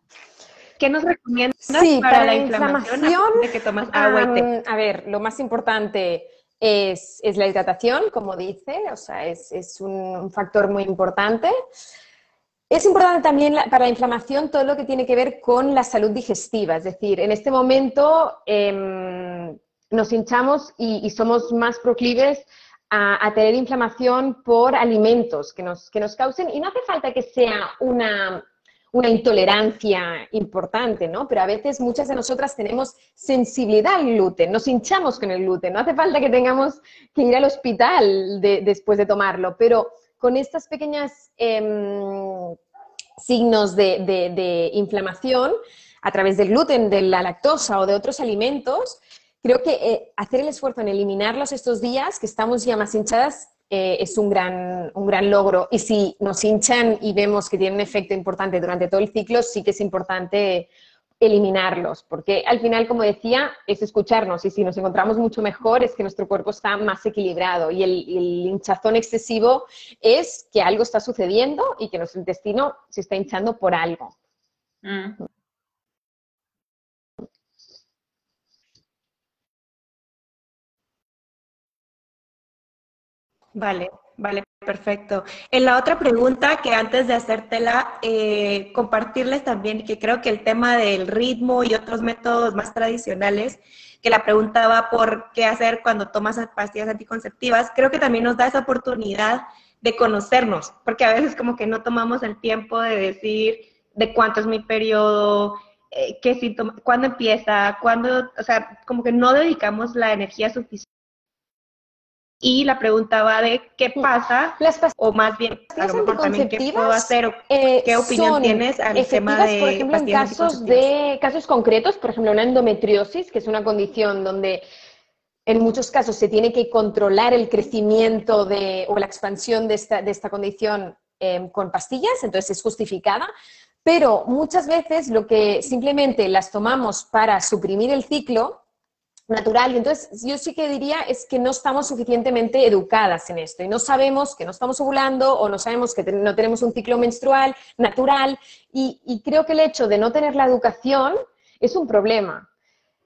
¿Qué nos recomiendas Sí, para, la inflamación, de que tomas agua y té? A ver, lo más importante es, la hidratación, como dice, o sea, es, un, factor muy importante. Es importante también para la inflamación todo lo que tiene que ver con la salud digestiva, es decir, en este momento em, nos hinchamos y, somos más proclives a, tener inflamación por alimentos que nos, que nos causen, y no hace falta que sea una, una intolerancia importante, ¿no? Pero a veces muchas de nosotras tenemos sensibilidad al gluten, nos hinchamos con el gluten, no hace falta que tengamos que ir al hospital después de tomarlo, pero con estas pequeñas em, signos de, inflamación a través del gluten, de la lactosa o de otros alimentos, creo que eh, hacer el esfuerzo en eliminarlos estos días, que estamos ya más hinchadas, eh, es un gran, un gran logro. Y si nos hinchan y vemos que tienen un efecto importante durante todo el ciclo, sí que es importante eliminarlos, porque al final, como decía, es escucharnos y si nos encontramos mucho mejor es que nuestro cuerpo está más equilibrado y el, hinchazón excesivo es que algo está sucediendo y que nuestro intestino se está hinchando por algo. Mm. Vale, vale, perfecto. En la otra pregunta, que antes de hacértela, eh, compartirles también que creo que el tema del ritmo y otros métodos más tradicionales, que la pregunta va por qué hacer cuando tomas pastillas anticonceptivas, creo que también nos da esa oportunidad de conocernos, porque a veces como que no tomamos el tiempo de decir de cuánto es mi periodo, eh, qué síntoma, cuándo empieza, cuándo, o sea, como que no dedicamos la energía suficiente y la pregunta va de qué pasa, o más bien, a lo mejor también qué puedo hacer, o eh, qué opinión tienes al tema de por ejemplo, en casos de casos concretos, por ejemplo, una endometriosis, que es una condición donde en muchos casos se tiene que controlar el crecimiento de, o la expansión de esta, de esta condición em, con pastillas, entonces es justificada, pero muchas veces lo que simplemente las tomamos para suprimir el ciclo, natural. Y entonces yo sí que diría es que no estamos suficientemente educadas en esto y no sabemos que no estamos ovulando o no sabemos que no tenemos un ciclo menstrual natural y, creo que el hecho de no tener la educación es un problema.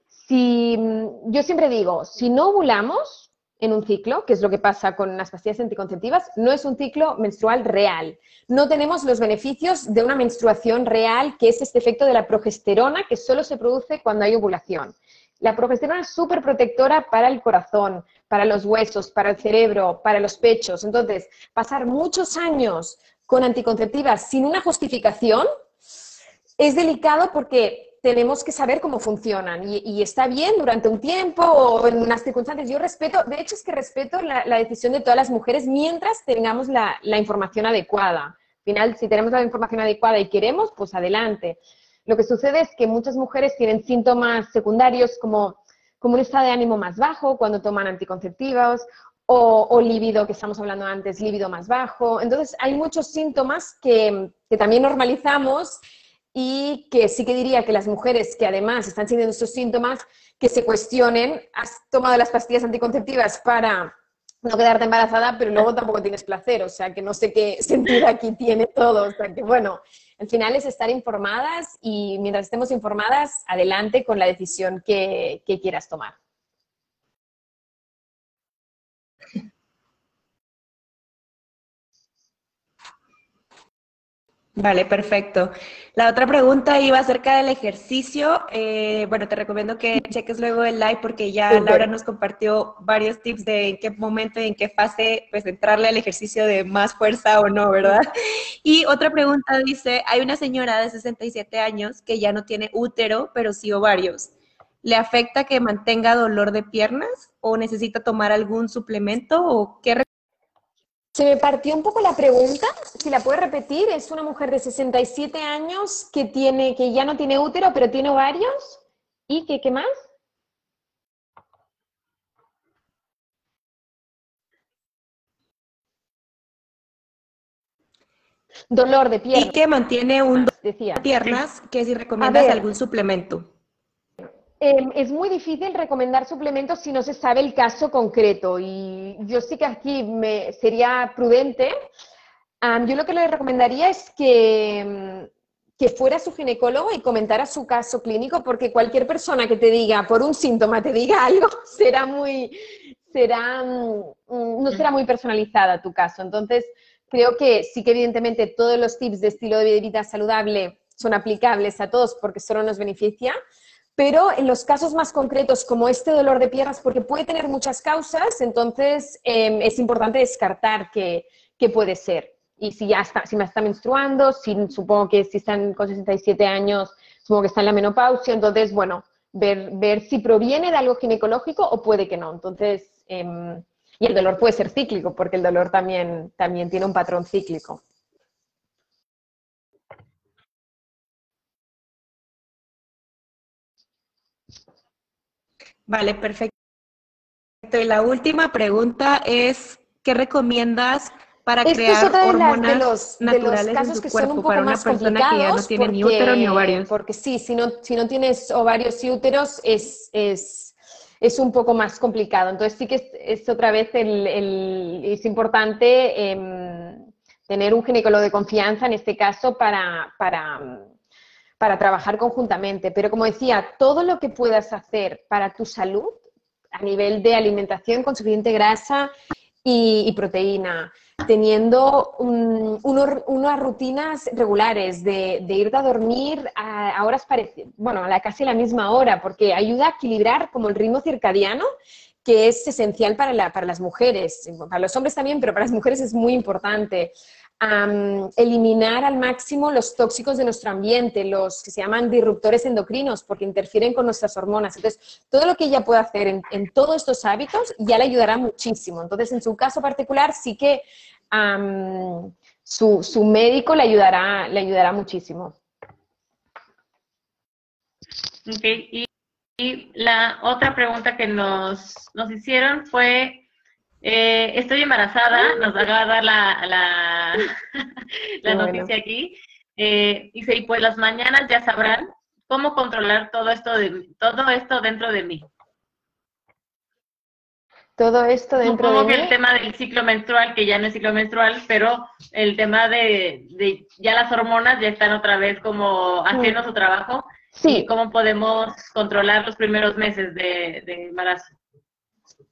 Si, mm, yo siempre digo, si no ovulamos en un ciclo, que es lo que pasa con las pastillas anticonceptivas, no es un ciclo menstrual real. No tenemos los beneficios de una menstruación real, que es este efecto de la progesterona que solo se produce cuando hay ovulación. La progesterona es súper protectora para el corazón, para los huesos, para el cerebro, para los pechos. Entonces, pasar muchos años con anticonceptivas sin una justificación es delicado porque tenemos que saber cómo funcionan y, está bien durante un tiempo o en unas circunstancias. Yo respeto, de hecho es que respeto la, decisión de todas las mujeres mientras tengamos la, la información adecuada. Al final, si tenemos la información adecuada y queremos, pues adelante. Lo que sucede es que muchas mujeres tienen síntomas secundarios como, como un estado de ánimo más bajo cuando toman anticonceptivos o, o líbido, que estamos hablando antes, líbido más bajo. Entonces, hay muchos síntomas que, que también normalizamos y que sí que diría que las mujeres que además están sintiendo estos síntomas, que se cuestionen, has tomado las pastillas anticonceptivas para no quedarte embarazada, pero luego tampoco tienes placer, o sea que no sé qué sentido aquí tiene todo, o sea que bueno, al final es estar informadas y mientras estemos informadas, adelante con la decisión que, que quieras tomar. Vale, perfecto. La otra pregunta iba acerca del ejercicio. Eh, bueno, te recomiendo que cheques luego el live porque ya. Laura nos compartió varios tips de en qué momento y en qué fase pues entrarle al ejercicio de más fuerza o no, ¿verdad? Y otra pregunta dice, hay una señora de 67 años que ya no tiene útero, pero sí ovarios. ¿Le afecta que mantenga dolor de piernas o necesita tomar algún suplemento o qué Se me partió un poco la pregunta, si la puedes repetir, es una mujer de 67 años que, tiene, que ya no tiene útero, pero tiene ovarios. ¿Y qué, qué más? Dolor de y pierna, que mantiene un dolor de piernas, que si recomiendas algún suplemento? Eh, es muy difícil recomendar suplementos si no se sabe el caso concreto y yo sí que aquí me, sería prudente. Am, yo lo que le recomendaría es que, mm, que fuera su ginecólogo y comentara su caso clínico porque cualquier persona que te diga, por un síntoma, te diga algo, será muy, será, mm, mm, no será muy personalizada tu caso. Entonces, creo que sí que evidentemente todos los tips de estilo de vida saludable son aplicables a todos porque solo nos beneficia, pero en los casos más concretos, como este dolor de piernas, porque puede tener muchas causas, entonces eh, es importante descartar qué, qué puede ser. Y si ya está, si me está menstruando, si, supongo que si están con 67 años, supongo que está en la menopausia, entonces, bueno, ver, si proviene de algo ginecológico o puede que no. Entonces, em, y el dolor puede ser cíclico, porque el dolor también, también tiene un patrón cíclico. Vale, perfecto. Y la última pregunta es, ¿qué recomiendas para Esto es crear otra de, las- de hormonas los, de los naturales en casos tu que son cuerpo un poco para una persona que ya no tiene ni porque- útero ni ovarios? Porque sí, si no, si no tienes ovarios y úteros es, es, es un poco más complicado. Entonces sí que es, es otra vez el, el- es importante em, tener un ginecólogo de confianza en este caso para, para, para trabajar conjuntamente. Pero como decía, todo lo que puedas hacer para tu salud a nivel de alimentación con suficiente grasa y, proteína, teniendo un- uno- unas rutinas regulares de, de irte a dormir a, horas parecidas, bueno, a la, casi la misma hora, porque ayuda a equilibrar como el ritmo circadiano, que es esencial para, la- para las mujeres, para los hombres también, pero para las mujeres es muy importante. Eliminar al máximo los tóxicos de nuestro ambiente, los que se llaman disruptores endocrinos, porque interfieren con nuestras hormonas. Entonces, todo lo que ella pueda hacer en, todos estos hábitos ya le ayudará muchísimo. Entonces, en su caso particular, sí que su, médico le ayudará, le ayudará muchísimo. Ok, y, y la otra pregunta que nos, nos hicieron fue, eh, estoy embarazada, nos acaba de dar la, la, la Qué bueno. noticia aquí, eh, dice, y pues las mañanas ya sabrán cómo controlar todo esto, de, todo esto dentro de mí. Todo esto dentro Supongo de que mí. el tema del ciclo menstrual, que ya no es ciclo menstrual, pero el tema de, de ya las hormonas ya están otra vez como haciendo su trabajo Sí, y cómo podemos controlar los primeros meses de, de embarazo.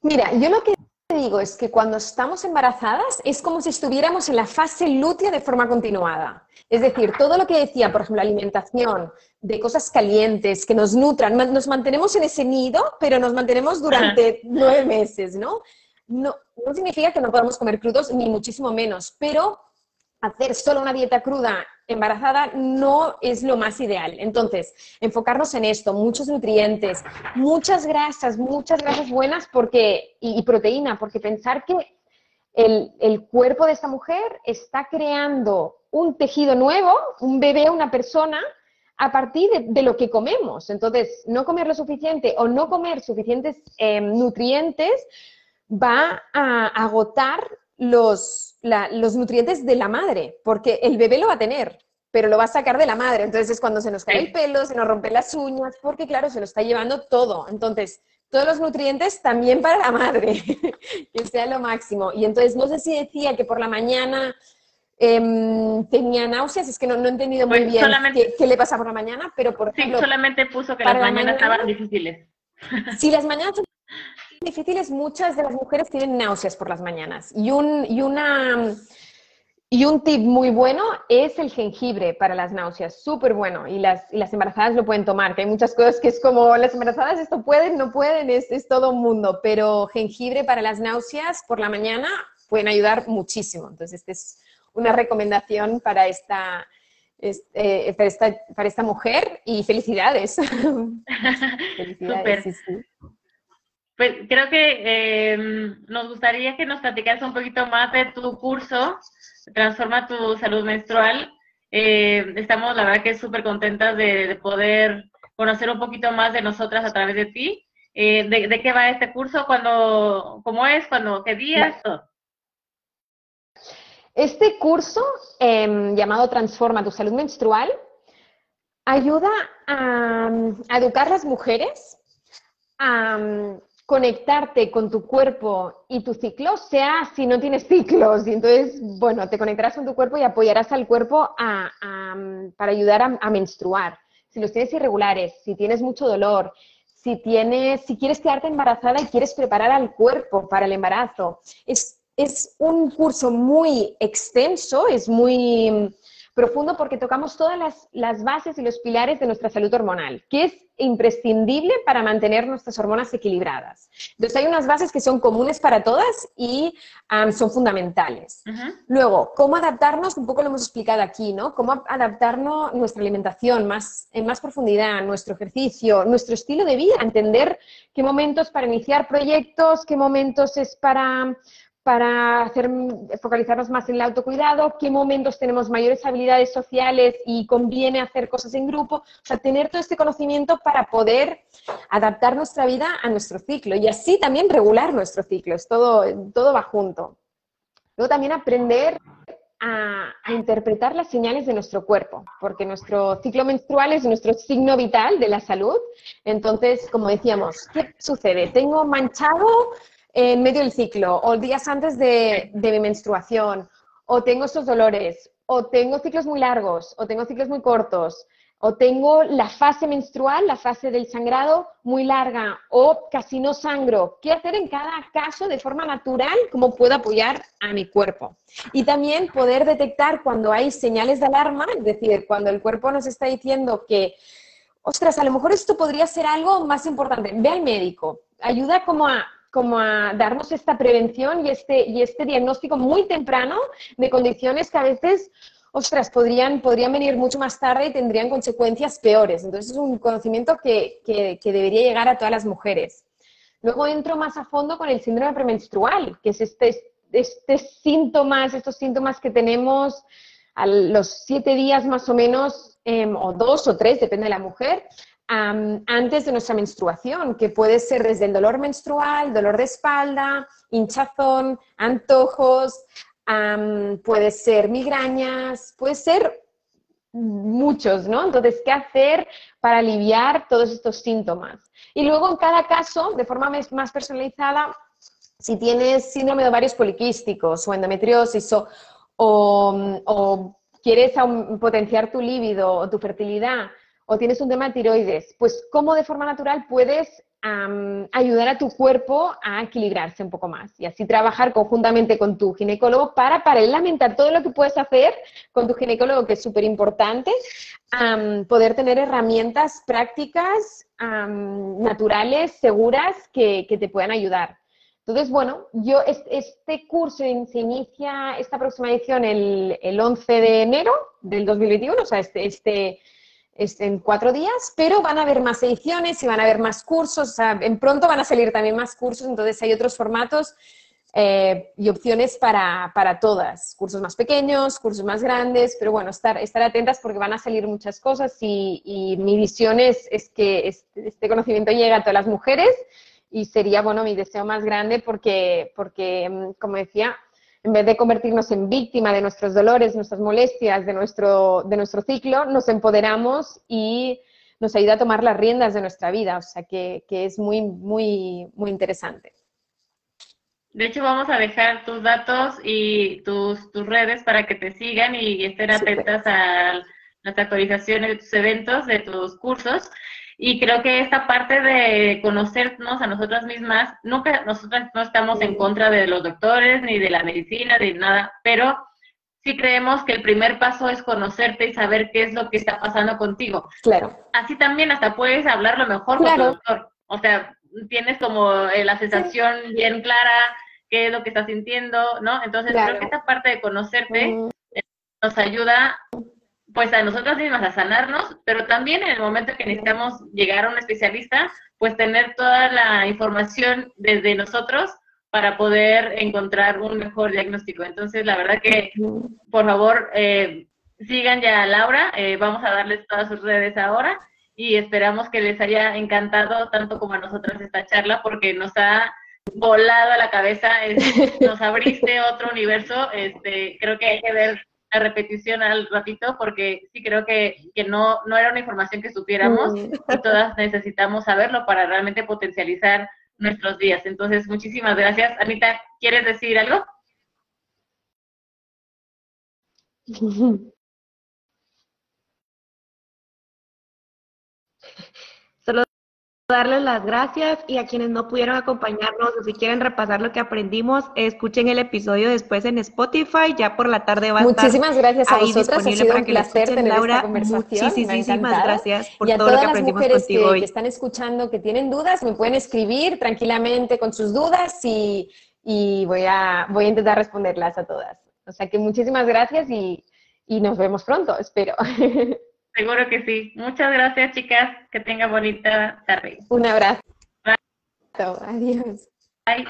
Mira, yo lo que digo es que cuando estamos embarazadas es como si estuviéramos en la fase lútea de forma continuada. Es decir, todo lo que decía, por ejemplo, alimentación, de cosas calientes que nos nutran, nos mantenemos en ese nido, pero nos mantenemos durante nueve meses, ¿no? No, no significa que no podamos comer crudos, ni muchísimo menos, pero hacer solo una dieta cruda embarazada no es lo más ideal. Entonces, enfocarnos en esto, muchos nutrientes, muchas grasas, muchas grasas buenas porque, y, proteína, porque pensar que el, cuerpo de esta mujer está creando un tejido nuevo, un bebé, una persona, a partir de, lo que comemos. Entonces, no comer lo suficiente o no comer suficientes em, nutrientes va a agotar los, los nutrientes de la madre, porque el bebé lo va a tener, pero lo va a sacar de la madre. Entonces es cuando se nos cae el pelo, se nos rompen las uñas, porque claro, se lo está llevando todo. Entonces, todos los nutrientes también para la madre, que sea lo máximo. Y entonces, no sé si decía que por la mañana em, tenía náuseas, es que no, he entendido muy pues bien qué, le pasa por la mañana, pero por ejemplo... Sí, solamente puso que las mañanas estaban difíciles. Si las mañanas son difíciles, muchas de las mujeres tienen náuseas por las mañanas. Y, un, y una y un tip muy bueno es el jengibre para las náuseas, súper bueno. Y las, las, embarazadas lo pueden tomar, que hay muchas cosas que es como las embarazadas esto pueden, no pueden, es, es todo un mundo. Pero jengibre para las náuseas por la mañana pueden ayudar muchísimo. Entonces, esta es una recomendación para esta, este, para esta, para esta mujer y felicidades. felicidades, sí, sí. Pues creo que eh, nos gustaría que nos platicaras un poquito más de tu curso Transforma tu salud menstrual. Eh, estamos, la verdad, que súper contentas de, poder conocer un poquito más de nosotras a través de ti. Eh, de, qué va este curso? ¿Cuándo, ¿Cómo es? ¿Cuándo, ¿Qué días? Este curso, em, llamado Transforma tu salud menstrual, ayuda a, a educar a las mujeres a conectarte con tu cuerpo y tu ciclo, sea si no tienes ciclos. Y entonces, bueno, te conectarás con tu cuerpo y apoyarás al cuerpo para ayudar a, menstruar. Si los tienes irregulares, si tienes mucho dolor, si, tienes, si quieres quedarte embarazada y quieres preparar al cuerpo para el embarazo. Es, es un curso muy extenso, es muy profundo porque tocamos todas las, bases y los pilares de nuestra salud hormonal, que es imprescindible para mantener nuestras hormonas equilibradas. Entonces hay unas bases que son comunes para todas y son fundamentales. Luego, cómo adaptarnos, un poco lo hemos explicado aquí, ¿no? Cómo adaptarnos nuestra alimentación más, en más profundidad, nuestro ejercicio, nuestro estilo de vida, entender qué momentos para iniciar proyectos, qué momentos es para para hacer, focalizarnos más en el autocuidado, qué momentos tenemos mayores habilidades sociales y conviene hacer cosas en grupo, o sea, tener todo este conocimiento para poder adaptar nuestra vida a nuestro ciclo y así también regular nuestro ciclo, es todo, todo va junto. Luego también aprender a, a, interpretar las señales de nuestro cuerpo, porque nuestro ciclo menstrual es nuestro signo vital de la salud. Entonces, como decíamos, ¿qué sucede? Tengo manchado en medio del ciclo, o días antes de, mi menstruación, o tengo estos dolores, o tengo ciclos muy largos, o tengo ciclos muy cortos, o tengo la fase menstrual, la fase del sangrado muy larga, o casi no sangro. ¿Qué hacer en cada caso de forma natural? ¿Cómo puedo apoyar a mi cuerpo? Y también poder detectar cuando hay señales de alarma, es decir, cuando el cuerpo nos está diciendo que, ostras, a lo mejor esto podría ser algo más importante. Ve al médico. Ayuda como a como a darnos esta prevención y este, y este diagnóstico muy temprano de condiciones que a veces, ostras, podrían, podrían venir mucho más tarde y tendrían consecuencias peores. Entonces es un conocimiento que, que, debería llegar a todas las mujeres. Luego entro más a fondo con el síndrome premenstrual, que es este, este síntomas, estos síntomas que tenemos a los siete días más o menos, em, o dos o tres, depende de la mujer, antes de nuestra menstruación, que puede ser desde el dolor menstrual, dolor de espalda, hinchazón, antojos, puede ser migrañas, puede ser muchos, ¿no? Entonces, ¿qué hacer para aliviar todos estos síntomas? Y luego, en cada caso, de forma más personalizada, si tienes síndrome de ovarios poliquísticos o endometriosis o, o quieres potenciar tu líbido o tu fertilidad, o tienes un tema de tiroides, pues cómo de forma natural puedes ayudar a tu cuerpo a equilibrarse un poco más y así trabajar conjuntamente con tu ginecólogo para paralelamente todo lo que puedes hacer con tu ginecólogo, que es súper importante, poder tener herramientas prácticas, naturales, seguras, que, te puedan ayudar. Entonces, bueno, yo este curso se inicia esta próxima edición el, el 11 de enero del 2021, o sea, este, este en cuatro días, pero van a haber más ediciones y van a haber más cursos, o sea, en pronto van a salir también más cursos, entonces hay otros formatos eh, y opciones para, para, todas, cursos más pequeños, cursos más grandes, pero bueno, estar, estar atentas porque van a salir muchas cosas y, y mi visión es, es que este, este, conocimiento llegue a todas las mujeres y sería, bueno, mi deseo más grande porque, porque mm, como decía, en vez de convertirnos en víctima de nuestros dolores, nuestras molestias, de nuestro, de nuestro ciclo, nos empoderamos y nos ayuda a tomar las riendas de nuestra vida, o sea que, que es muy, muy, muy interesante. De hecho, vamos a dejar tus datos y tus, tus redes para que te sigan y estén atentas a las actualizaciones de tus eventos, de tus cursos. Y creo que esta parte de conocernos a nosotras mismas, nunca, nosotras no estamos en contra de los doctores, ni de la medicina, ni nada, pero sí creemos que el primer paso es conocerte y saber qué es lo que está pasando contigo. Claro. Así también hasta puedes hablarlo mejor con tu doctor. O sea, tienes como eh, la sensación bien clara, qué es lo que estás sintiendo, ¿no? Entonces creo que esta parte de conocerte nos ayuda pues a nosotras mismas a sanarnos, pero también en el momento que necesitamos llegar a un especialista, pues tener toda la información desde nosotros para poder encontrar un mejor diagnóstico. Entonces, la verdad que, por favor, eh, sigan ya a Laura, eh, vamos a darles todas sus redes ahora y esperamos que les haya encantado tanto como a nosotras esta charla porque nos ha volado a la cabeza, nos abriste otro universo, este, creo que hay que ver la repetición al ratito porque sí creo que, que no, no era una información que supiéramos mm. y todas necesitamos saberlo para realmente potencializar nuestros días. Entonces, muchísimas gracias. Anita, ¿quieres decir algo? darles las gracias y a quienes no pudieron acompañarnos o si quieren repasar lo que aprendimos, escuchen el episodio después en Spotify, ya por la tarde va a Muchísimas gracias a vosotras, ha sido un placer tener Laura, esta conversación. Muchísimas gracias por todo lo que aprendimos contigo que, hoy. que están escuchando, que tienen dudas, me pueden escribir tranquilamente con sus dudas y, y voy, a, voy a intentar responderlas a todas. O sea que muchísimas gracias y, y nos vemos pronto, espero. Seguro que sí. Muchas gracias, chicas. Que tengan bonita tarde. Un abrazo. Adiós. Bye.